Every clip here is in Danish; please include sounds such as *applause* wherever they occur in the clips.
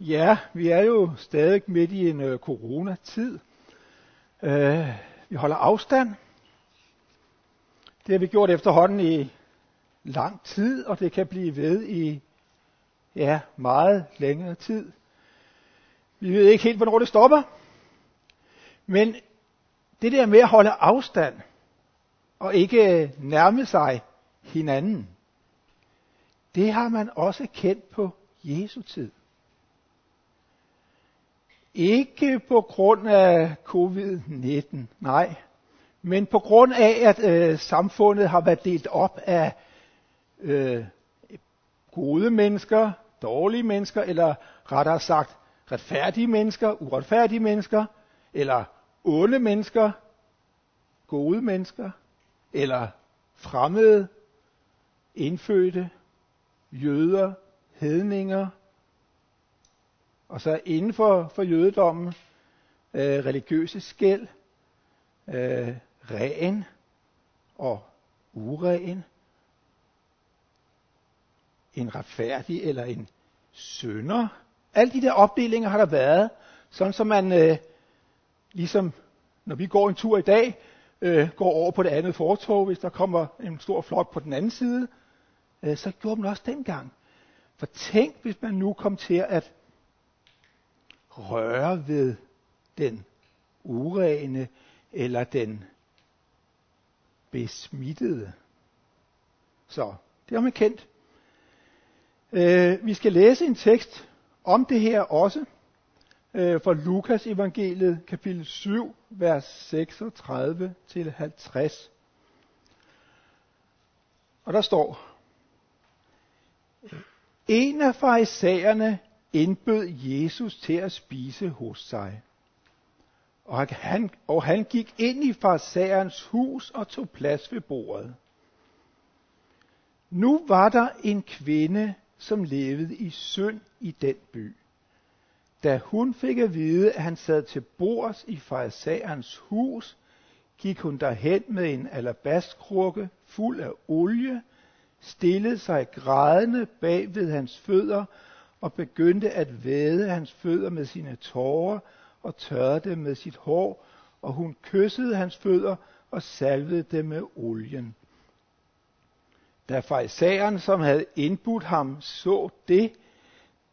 Ja, vi er jo stadig midt i en øh, coronatid. Øh, vi holder afstand. Det har vi gjort efterhånden i lang tid, og det kan blive ved i ja, meget længere tid. Vi ved ikke helt, hvornår det stopper. Men det der med at holde afstand og ikke øh, nærme sig hinanden, det har man også kendt på Jesu tid. Ikke på grund af covid-19, nej. Men på grund af, at øh, samfundet har været delt op af øh, gode mennesker, dårlige mennesker, eller rettere sagt retfærdige mennesker, uretfærdige mennesker, eller onde mennesker, gode mennesker, eller fremmede, indfødte, jøder, hedninger, og så inden for, for jødedommen, øh, religiøse skæld, øh, ren og uren, en retfærdig eller en sønder. Alle de der opdelinger har der været, sådan som man øh, ligesom, når vi går en tur i dag, øh, går over på det andet fortog, hvis der kommer en stor flok på den anden side, øh, så gjorde man også dengang. For tænk, hvis man nu kom til at røre ved den urene eller den besmittede. Så det har man kendt. Øh, vi skal læse en tekst om det her også øh, fra Lukas evangeliet kapitel 7, vers 36 til 50. Og der står, en af farisæerne indbød Jesus til at spise hos sig. Og han, og han gik ind i farisæerens hus og tog plads ved bordet. Nu var der en kvinde, som levede i synd i den by. Da hun fik at vide, at han sad til bords i farisæerens hus, gik hun derhen med en alabaskrukke fuld af olie, stillede sig grædende bag ved hans fødder og begyndte at væde hans fødder med sine tårer og tørrede dem med sit hår, og hun kyssede hans fødder og salvede dem med olien. Da fejseren, som havde indbudt ham, så det,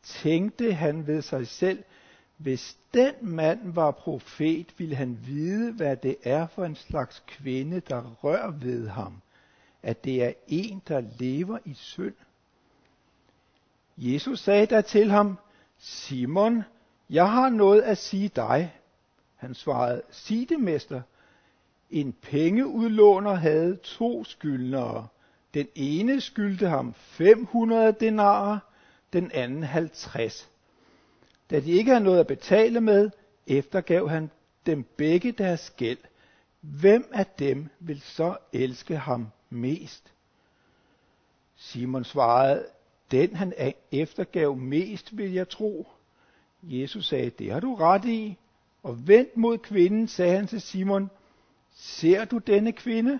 tænkte han ved sig selv, hvis den mand var profet, ville han vide, hvad det er for en slags kvinde, der rør ved ham, at det er en, der lever i synd. Jesus sagde da til ham, Simon, jeg har noget at sige dig. Han svarede, sig det, mester. En pengeudlåner havde to skyldnere. Den ene skyldte ham 500 denarer, den anden 50. Da de ikke havde noget at betale med, eftergav han dem begge deres gæld. Hvem af dem vil så elske ham mest? Simon svarede, den han eftergav mest, vil jeg tro. Jesus sagde, det har du ret i. Og vendt mod kvinden, sagde han til Simon, ser du denne kvinde?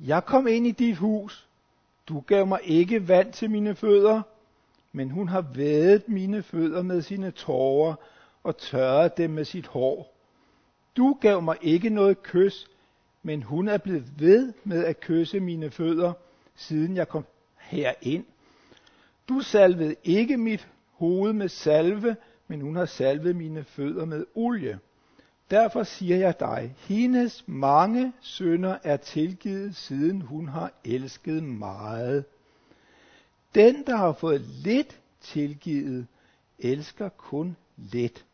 Jeg kom ind i dit hus. Du gav mig ikke vand til mine fødder, men hun har vædet mine fødder med sine tårer og tørret dem med sit hår. Du gav mig ikke noget kys, men hun er blevet ved med at kysse mine fødder, siden jeg kom herind. Du salvede ikke mit hoved med salve, men hun har salvet mine fødder med olie. Derfor siger jeg dig, hendes mange sønder er tilgivet, siden hun har elsket meget. Den, der har fået lidt tilgivet, elsker kun lidt.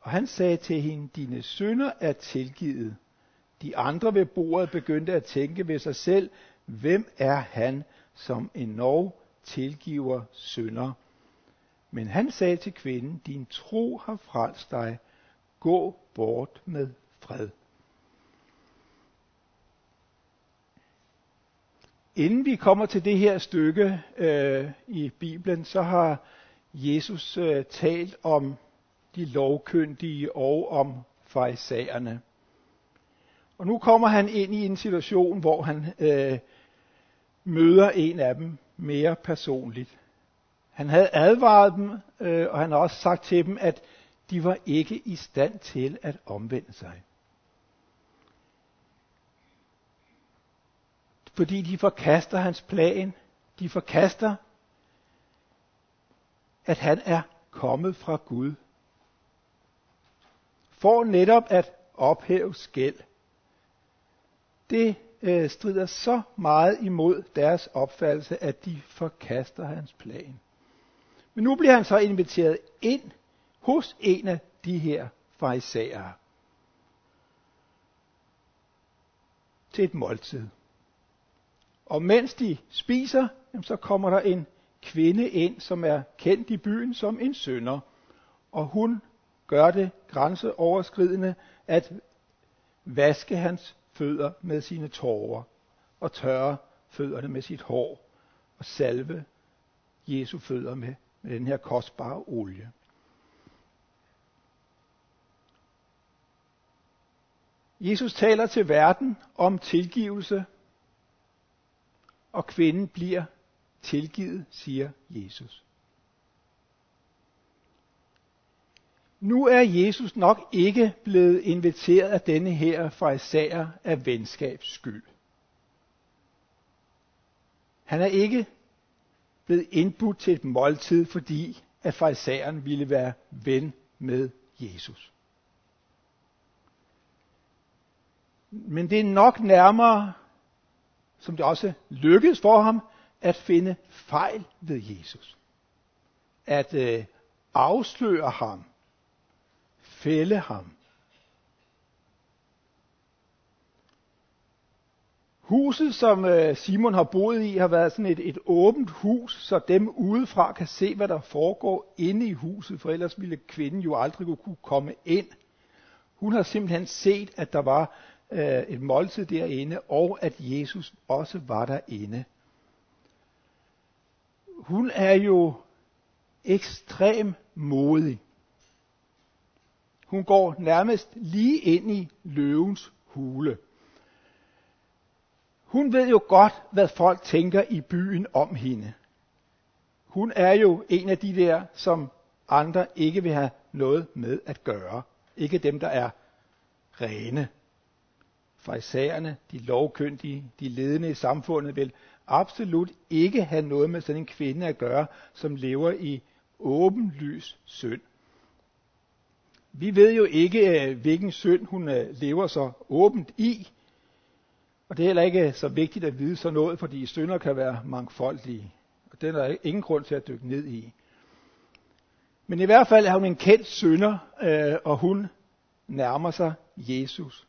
Og han sagde til hende, dine sønder er tilgivet. De andre ved bordet begyndte at tænke ved sig selv, hvem er han, som endnu tilgiver synder. Men han sagde til kvinden, din tro har frelst dig. Gå bort med fred. Inden vi kommer til det her stykke øh, i Bibelen, så har Jesus øh, talt om de lovkyndige og om farisæerne. Og nu kommer han ind i en situation, hvor han øh, møder en af dem mere personligt. Han havde advaret dem, øh, og han har også sagt til dem, at de var ikke i stand til at omvende sig. Fordi de forkaster hans plan. De forkaster, at han er kommet fra Gud. For netop at ophæve skæld. Det øh, strider så meget imod deres opfattelse, at de forkaster hans plan. Men nu bliver han så inviteret ind hos en af de her farisæere til et måltid. Og mens de spiser, så kommer der en kvinde ind, som er kendt i byen som en sønder. Og hun gør det grænseoverskridende at vaske hans fødder med sine tårer og tørre fødderne med sit hår og salve Jesu fødder med, med den her kostbare olie. Jesus taler til verden om tilgivelse, og kvinden bliver tilgivet, siger Jesus. Nu er Jesus nok ikke blevet inviteret af denne her fraisager af venskabs skyld. Han er ikke blevet indbudt til et måltid, fordi at farisæeren ville være ven med Jesus. Men det er nok nærmere, som det også lykkedes for ham, at finde fejl ved Jesus. At øh, afsløre ham. Fælde ham. Huset, som øh, Simon har boet i, har været sådan et, et åbent hus, så dem udefra kan se, hvad der foregår inde i huset, for ellers ville kvinden jo aldrig kunne komme ind. Hun har simpelthen set, at der var øh, et måltid derinde, og at Jesus også var derinde. Hun er jo ekstrem modig. Hun går nærmest lige ind i løvens hule. Hun ved jo godt, hvad folk tænker i byen om hende. Hun er jo en af de der, som andre ikke vil have noget med at gøre. Ikke dem, der er rene. Farisæerne, de lovkyndige, de ledende i samfundet vil absolut ikke have noget med sådan en kvinde at gøre, som lever i åbenlys synd. Vi ved jo ikke, øh, hvilken synd hun øh, lever så åbent i, og det er heller ikke øh, så vigtigt at vide sådan noget, fordi synder kan være mangfoldige. Og den er der ingen grund til at dykke ned i. Men i hvert fald er hun en kendt synder, og hun nærmer sig Jesus.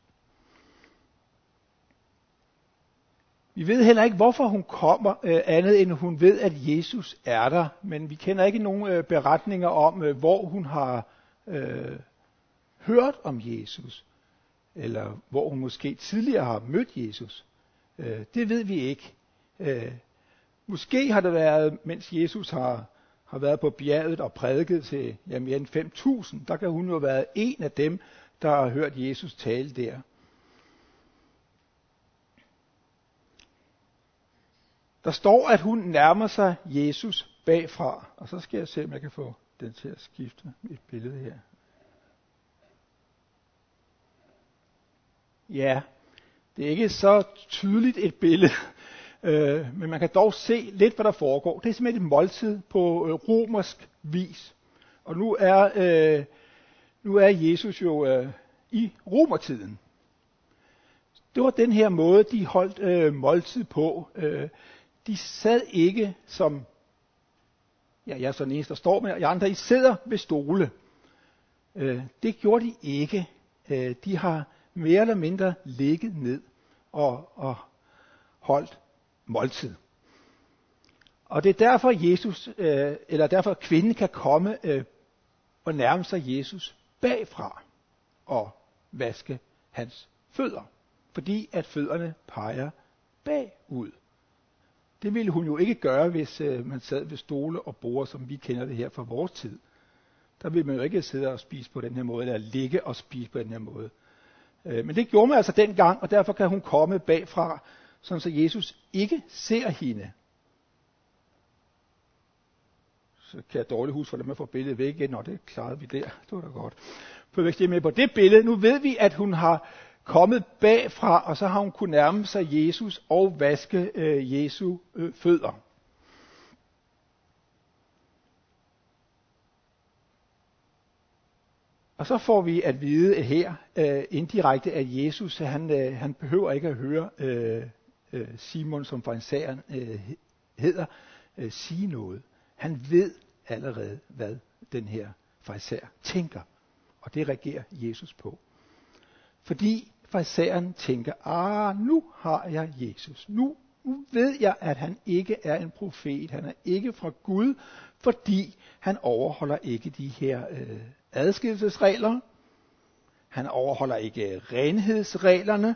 Vi ved heller ikke, hvorfor hun kommer, andet end hun ved, at Jesus er der. Men vi kender ikke nogen beretninger om, hvor hun har øh, hørt om Jesus. Eller hvor hun måske tidligere har mødt Jesus. Øh, det ved vi ikke. Øh, måske har det været, mens Jesus har, har været på bjerget og prædiket til ja, mere end 5.000. Der kan hun jo have været en af dem, der har hørt Jesus tale der. Der står, at hun nærmer sig Jesus bagfra. Og så skal jeg se, om jeg kan få den til at skifte et billede her. Ja, det er ikke så tydeligt et billede, *laughs* øh, men man kan dog se lidt, hvad der foregår. Det er simpelthen et måltid på øh, romersk vis. Og nu er, øh, nu er Jesus jo øh, i romertiden. Det var den her måde, de holdt øh, måltid på. Øh, de sad ikke som, ja, jeg er så den eneste, der står med, og andre, I sidder ved stole. Øh, det gjorde de ikke. Øh, de har mere eller mindre ligget ned og, og holdt måltid. Og det er derfor Jesus, øh, eller derfor kvinden kan komme øh, og nærme sig Jesus bagfra og vaske hans fødder. Fordi at fødderne peger bagud. Det ville hun jo ikke gøre, hvis øh, man sad ved stole og borde, som vi kender det her fra vores tid. Der ville man jo ikke sidde og spise på den her måde, eller ligge og spise på den her måde. Øh, men det gjorde man altså dengang, og derfor kan hun komme bagfra, sådan så Jesus ikke ser hende. så kan jeg dårligt huske, hvordan man får billedet væk igen. Nå, det klarede vi der. Det var da godt. For hvis med på det billede, nu ved vi, at hun har kommet bagfra, og så har hun kunnet nærme sig Jesus og vaske øh, Jesu øh, fødder. Og så får vi at vide her øh, indirekte, at Jesus han, øh, han behøver ikke at høre øh, øh Simon, som farisæeren øh, hedder, øh, sige noget. Han ved allerede, hvad den her farisæer tænker. Og det reagerer Jesus på. Fordi farisæeren tænker, ah, nu har jeg Jesus. Nu, nu ved jeg, at han ikke er en profet. Han er ikke fra Gud, fordi han overholder ikke de her øh, adskillelsesregler. Han overholder ikke renhedsreglerne.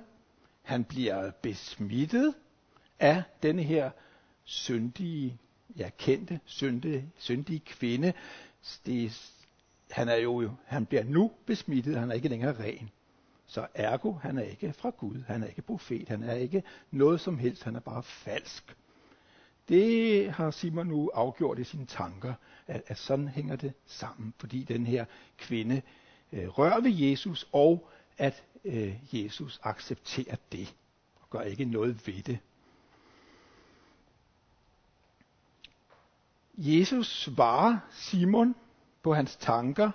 Han bliver besmittet af denne her syndige, ja kendte, syndige, syndige kvinde. Det, han er jo, han bliver nu besmittet, han er ikke længere ren. Så ergo, han er ikke fra Gud, han er ikke profet, han er ikke noget som helst, han er bare falsk. Det har Simon nu afgjort i sine tanker, at, at sådan hænger det sammen, fordi den her kvinde øh, rører ved Jesus, og at øh, Jesus accepterer det, og gør ikke noget ved det. Jesus svarer Simon på hans tanker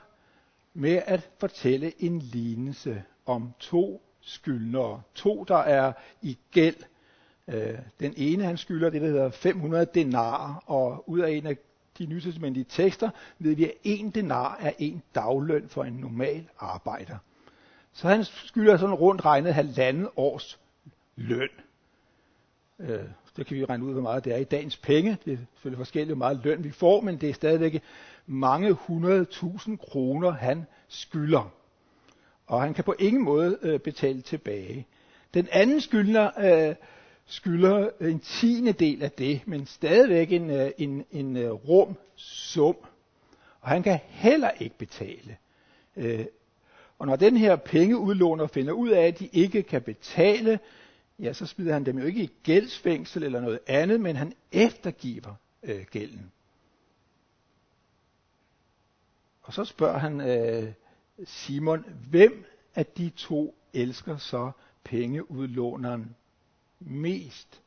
med at fortælle en lignelse om to skyldnere. To, der er i gæld. Øh, den ene, han skylder det, der hedder 500 denar, og ud af en af de nytestamentlige tekster ved vi, at en denar er en dagløn for en normal arbejder. Så han skylder sådan rundt regnet halvandet års løn. Øh, det kan vi regne ud, hvor meget det er i dagens penge. Det er selvfølgelig forskelligt, hvor meget løn vi får, men det er stadigvæk mange hundrede tusind kroner, han skylder. Og han kan på ingen måde øh, betale tilbage. Den anden skyldner øh, skylder en tiende del af det, men stadigvæk en, øh, en, en øh, rum sum. Og han kan heller ikke betale. Øh, og når den her pengeudlåner finder ud af, at de ikke kan betale, ja, så smider han dem jo ikke i gældsfængsel eller noget andet, men han eftergiver øh, gælden. Og så spørger han øh, Simon, hvem af de to elsker så pengeudlåneren mest?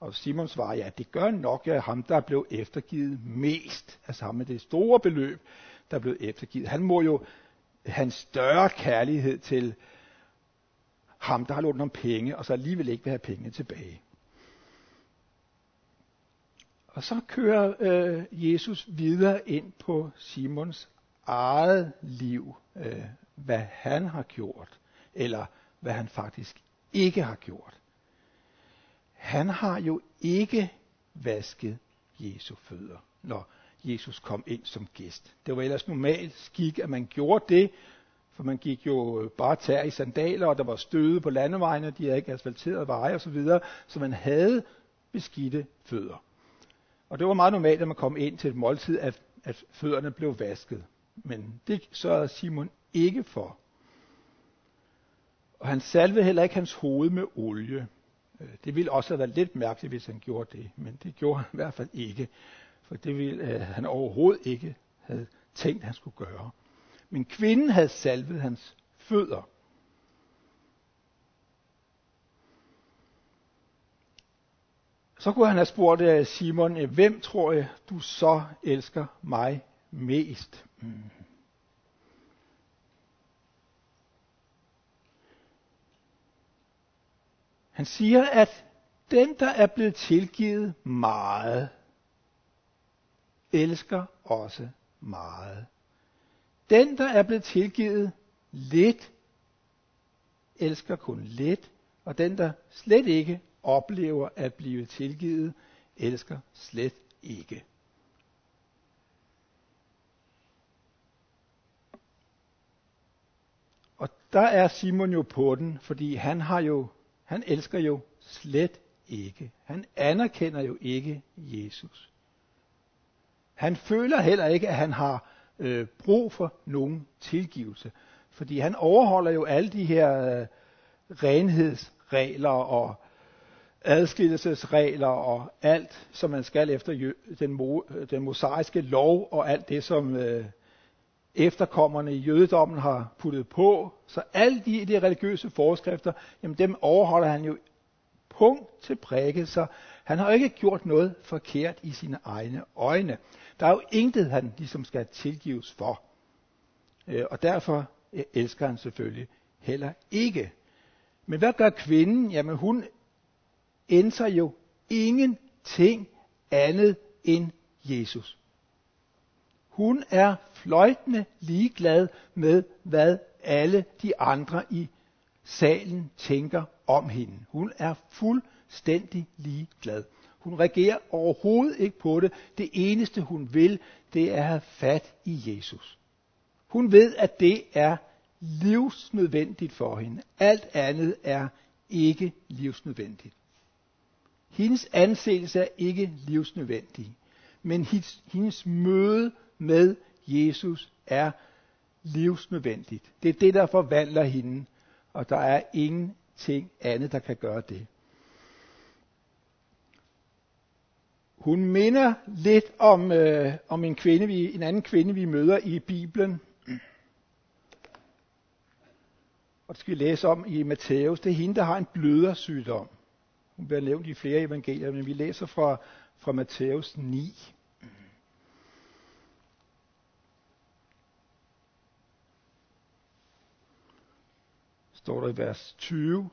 Og Simon svarer, ja, det gør nok ja, ham, der blev eftergivet mest. Altså ham med det store beløb, der blev eftergivet. Han må jo hans større kærlighed til ham, der har lånt ham penge, og så alligevel ikke vil have penge tilbage. Og så kører øh, Jesus videre ind på Simons eget liv, øh, hvad han har gjort, eller hvad han faktisk ikke har gjort. Han har jo ikke vasket Jesu fødder, når Jesus kom ind som gæst. Det var ellers normalt skik, at man gjorde det, for man gik jo bare tær i sandaler, og der var støde på landevejene, de havde ikke asfalteret veje osv., så, så man havde beskidte fødder. Og det var meget normalt, at man kom ind til et måltid, at, at fødderne blev vasket. Men det sørgede Simon ikke for. Og han salvede heller ikke hans hoved med olie. Øh, det ville også have været lidt mærkeligt, hvis han gjorde det, men det gjorde han i hvert fald ikke. For det ville øh, han overhovedet ikke have tænkt, at han skulle gøre. Men kvinden havde salvet hans fødder. Så kunne han have spurgt øh, Simon, øh, hvem tror jeg, du så elsker mig mest? Mm. Han siger, at den, der er blevet tilgivet meget, elsker også meget. Den, der er blevet tilgivet lidt, elsker kun lidt, og den, der slet ikke oplever at blive tilgivet, elsker slet ikke. Og der er Simon jo på den, fordi han har jo, han elsker jo slet ikke. Han anerkender jo ikke Jesus. Han føler heller ikke, at han har øh, brug for nogen tilgivelse. Fordi han overholder jo alle de her øh, renhedsregler og adskillelsesregler og alt, som man skal efter den, øh, den mosaiske lov og alt det, som øh, efterkommerne i jødedommen har puttet på. Så alle de, de religiøse forskrifter, jamen dem overholder han jo punkt til prikke, så han har ikke gjort noget forkert i sine egne øjne. Der er jo intet, han ligesom skal tilgives for. Øh, og derfor øh, elsker han selvfølgelig heller ikke. Men hvad gør kvinden? Jamen hun ændrer jo ingenting andet end Jesus. Hun er fløjtende ligeglad med, hvad alle de andre i salen tænker om hende. Hun er fuldstændig ligeglad. Hun reagerer overhovedet ikke på det. Det eneste hun vil, det er at have fat i Jesus. Hun ved, at det er livsnødvendigt for hende. Alt andet er ikke livsnødvendigt. Hendes anseelse er ikke livsnødvendig, men hendes, hendes møde med Jesus er livsnødvendigt. Det er det, der forvandler hende, og der er ingenting andet, der kan gøre det. Hun minder lidt om, øh, om en, kvinde, vi, en anden kvinde, vi møder i Bibelen. Og det skal vi læse om i Matthæus. Det er hende, der har en blødersygdom. Hun bliver nævnt i flere evangelier, men vi læser fra, fra Matthæus 9. Står der i vers 20.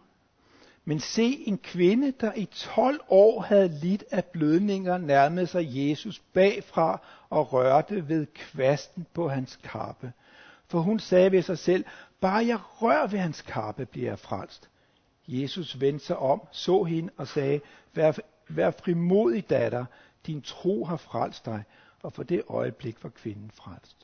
Men se en kvinde, der i 12 år havde lidt af blødninger, nærmede sig Jesus bagfra og rørte ved kvasten på hans kappe. For hun sagde ved sig selv, bare jeg rør ved hans kappe, bliver jeg frelst. Jesus vendte sig om, så hende og sagde, vær, vær frimodig datter, din tro har frelst dig, og for det øjeblik var kvinden frelst.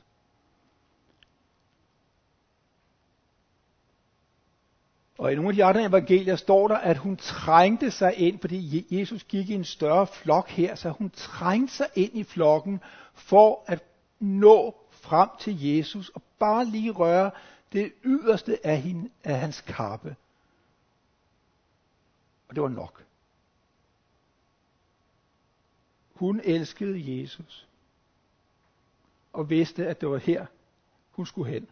Og i nogle af de andre evangelier står der, at hun trængte sig ind, fordi Jesus gik i en større flok her, så hun trængte sig ind i flokken for at nå frem til Jesus og bare lige røre det yderste af, hende, af hans kappe. Og det var nok. Hun elskede Jesus og vidste, at det var her, hun skulle hen.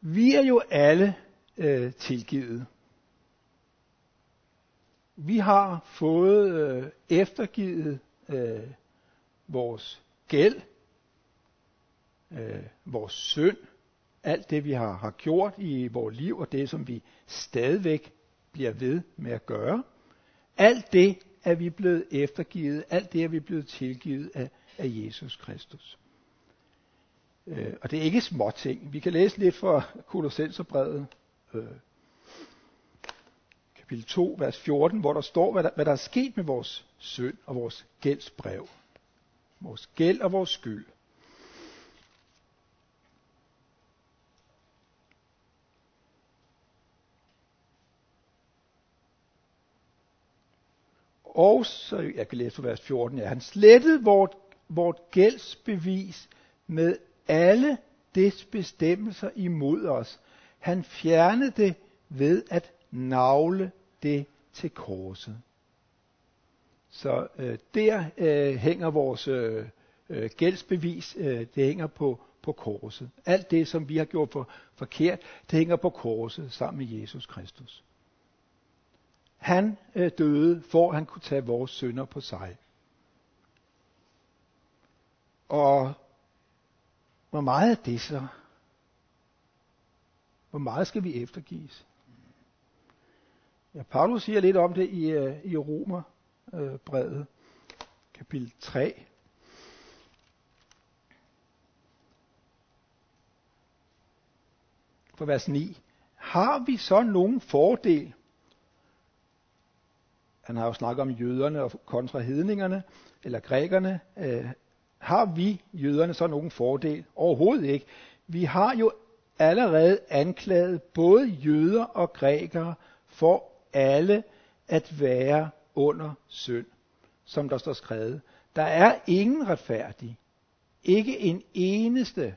Vi er jo alle øh, tilgivet. Vi har fået øh, eftergivet øh, vores gæld, øh, vores synd, alt det vi har, har gjort i vores liv, og det som vi stadigvæk bliver ved med at gøre. Alt det er vi blevet eftergivet, alt det er vi blevet tilgivet af, af Jesus Kristus. Øh, og det er ikke små ting. Vi kan læse lidt fra Kolossenserbrevet, øh, kapitel 2, vers 14, hvor der står, hvad der, hvad der er sket med vores synd og vores gældsbrev. Vores gæld og vores skyld. Og så, jeg kan læse fra vers 14, ja, han slettede vort, vort gældsbevis med alle dets bestemmelser imod os. Han fjernede det ved at navle det til korset. Så øh, der øh, hænger vores øh, øh, gældsbevis, øh, det hænger på, på korset. Alt det, som vi har gjort for, forkert, det hænger på korset sammen med Jesus Kristus. Han øh, døde, for at han kunne tage vores synder på sig. Og hvor meget er det så? Hvor meget skal vi eftergives? Ja, Paulus siger lidt om det i, øh, i Romerbrevet, brevet, kapitel 3. For vers 9. Har vi så nogen fordel? Han har jo snakket om jøderne og kontra hedningerne, eller grækerne. øh, har vi jøderne så nogen fordel? Overhovedet ikke. Vi har jo allerede anklaget både jøder og grækere for alle at være under synd, som der står skrevet. Der er ingen retfærdig. Ikke en eneste.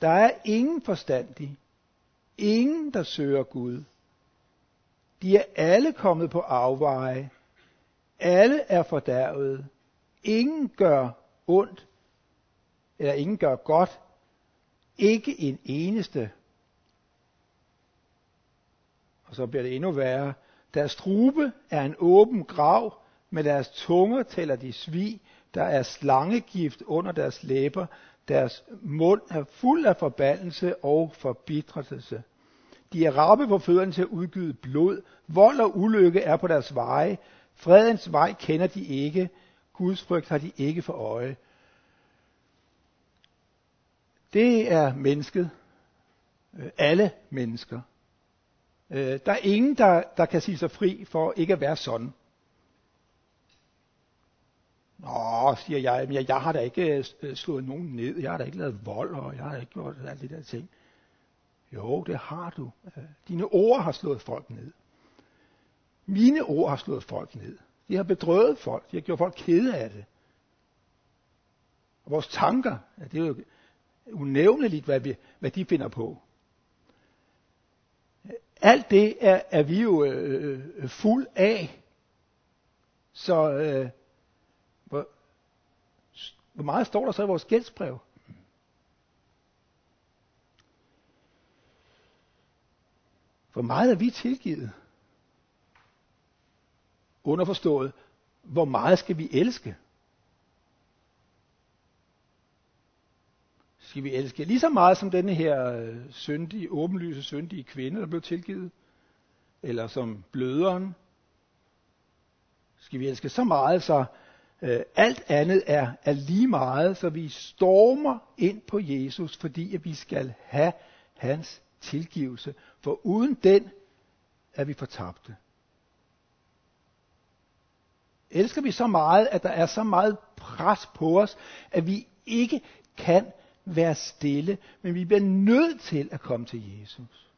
Der er ingen forstandig. ingen, der søger Gud. De er alle kommet på afveje. Alle er fordærvet. Ingen gør ondt, eller ingen gør godt. Ikke en eneste. Og så bliver det endnu værre. Deres strube er en åben grav, med deres tunger tæller de svig, der er slangegift under deres læber, deres mund er fuld af forbandelse og forbitrelse. De er rappe på fødderne til at udgyde blod. Vold og ulykke er på deres veje. Fredens vej kender de ikke. Guds frygt har de ikke for øje. Det er mennesket. Øh, alle mennesker. Øh, der er ingen, der, der kan sige sig fri for ikke at være sådan. Nå, siger jeg, men jeg, jeg har da ikke øh, slået nogen ned, jeg har da ikke lavet vold, og jeg har da ikke gjort alle de der ting. Jo, det har du. Dine ord har slået folk ned. Mine ord har slået folk ned. De har bedrøvet folk. De har gjort folk kede af det. Og vores tanker, ja, det er jo unævneligt, hvad, vi, hvad de finder på. Alt det er, er vi jo øh, øh fuld af. Så øh, hvor, hvor meget står der så i vores gældsbrev? Hvor meget er vi tilgivet? Underforstået, hvor meget skal vi elske? Skal vi elske lige så meget som denne her øh, syndige, åbenlyse syndige kvinde, der blev tilgivet? Eller som bløderen? Skal vi elske så meget, så øh, alt andet er, er lige meget, så vi stormer ind på Jesus, fordi at vi skal have hans tilgivelse. For uden den er vi fortabte. Elsker vi så meget, at der er så meget pres på os, at vi ikke kan være stille, men vi bliver nødt til at komme til Jesus.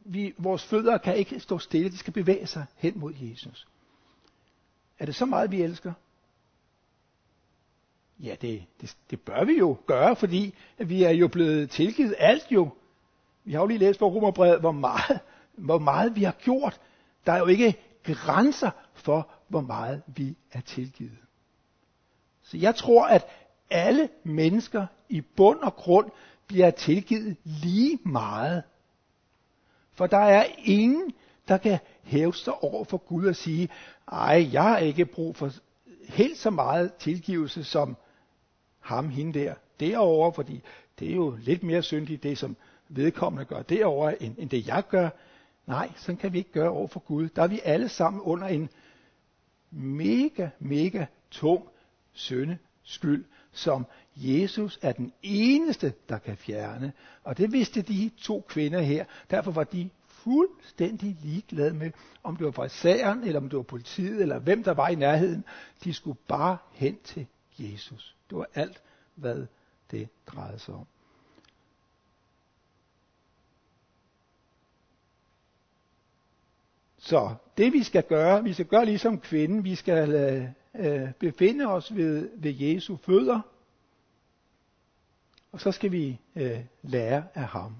Vi, vores fødder kan ikke stå stille, de skal bevæge sig hen mod Jesus. Er det så meget, vi elsker? Ja, det, det, det bør vi jo gøre, fordi vi er jo blevet tilgivet alt jo. Vi har jo lige læst på Romerbrevet, hvor meget, hvor meget vi har gjort. Der er jo ikke grænser for, hvor meget vi er tilgivet. Så jeg tror, at alle mennesker i bund og grund bliver tilgivet lige meget. For der er ingen, der kan hæve sig over for Gud og sige, ej, jeg har ikke brug for helt så meget tilgivelse som ham, hende der, derovre, fordi det er jo lidt mere syndigt, det som vedkommende gør derovre, end, end det jeg gør. Nej, sådan kan vi ikke gøre over for Gud. Der er vi alle sammen under en mega, mega tung synde skyld, som Jesus er den eneste, der kan fjerne. Og det vidste de to kvinder her. Derfor var de fuldstændig ligeglade med, om det var farisæeren, eller om det var politiet, eller hvem der var i nærheden. De skulle bare hen til Jesus. Det var alt, hvad det drejede sig om. Så det vi skal gøre, vi skal gøre ligesom kvinden, vi skal øh, øh, befinde os ved, ved Jesu fødder, og så skal vi øh, lære af ham.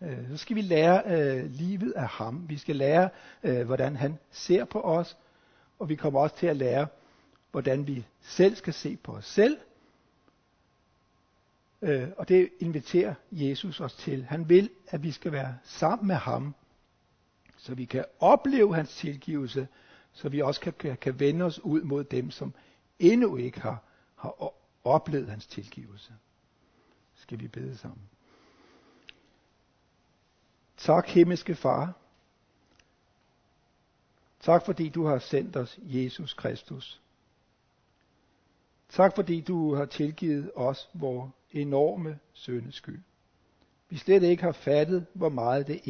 Øh, så skal vi lære øh, livet af ham. Vi skal lære, øh, hvordan han ser på os, og vi kommer også til at lære, hvordan vi selv skal se på os selv. Øh, og det inviterer Jesus os til. Han vil, at vi skal være sammen med ham, så vi kan opleve hans tilgivelse, så vi også kan, kan, kan vende os ud mod dem, som endnu ikke har, har oplevet hans tilgivelse. Skal vi bede sammen. Tak, himmelske Far. Tak, fordi du har sendt os Jesus Kristus. Tak, fordi du har tilgivet os vores enorme søndeskyld. Vi slet ikke har fattet, hvor meget det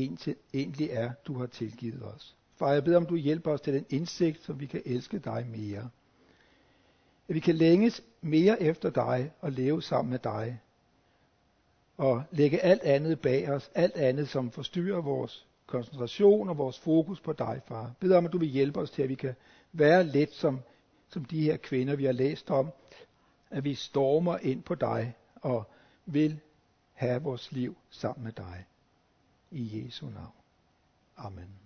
egentlig er, du har tilgivet os. Far, jeg beder om, du hjælper os til den indsigt, så vi kan elske dig mere. At vi kan længes mere efter dig og leve sammen med dig, og lægge alt andet bag os, alt andet, som forstyrrer vores koncentration og vores fokus på dig, far. Bed om, at du vil hjælpe os til, at vi kan være lidt som, som de her kvinder, vi har læst om, at vi stormer ind på dig og vil have vores liv sammen med dig. I Jesu navn. Amen.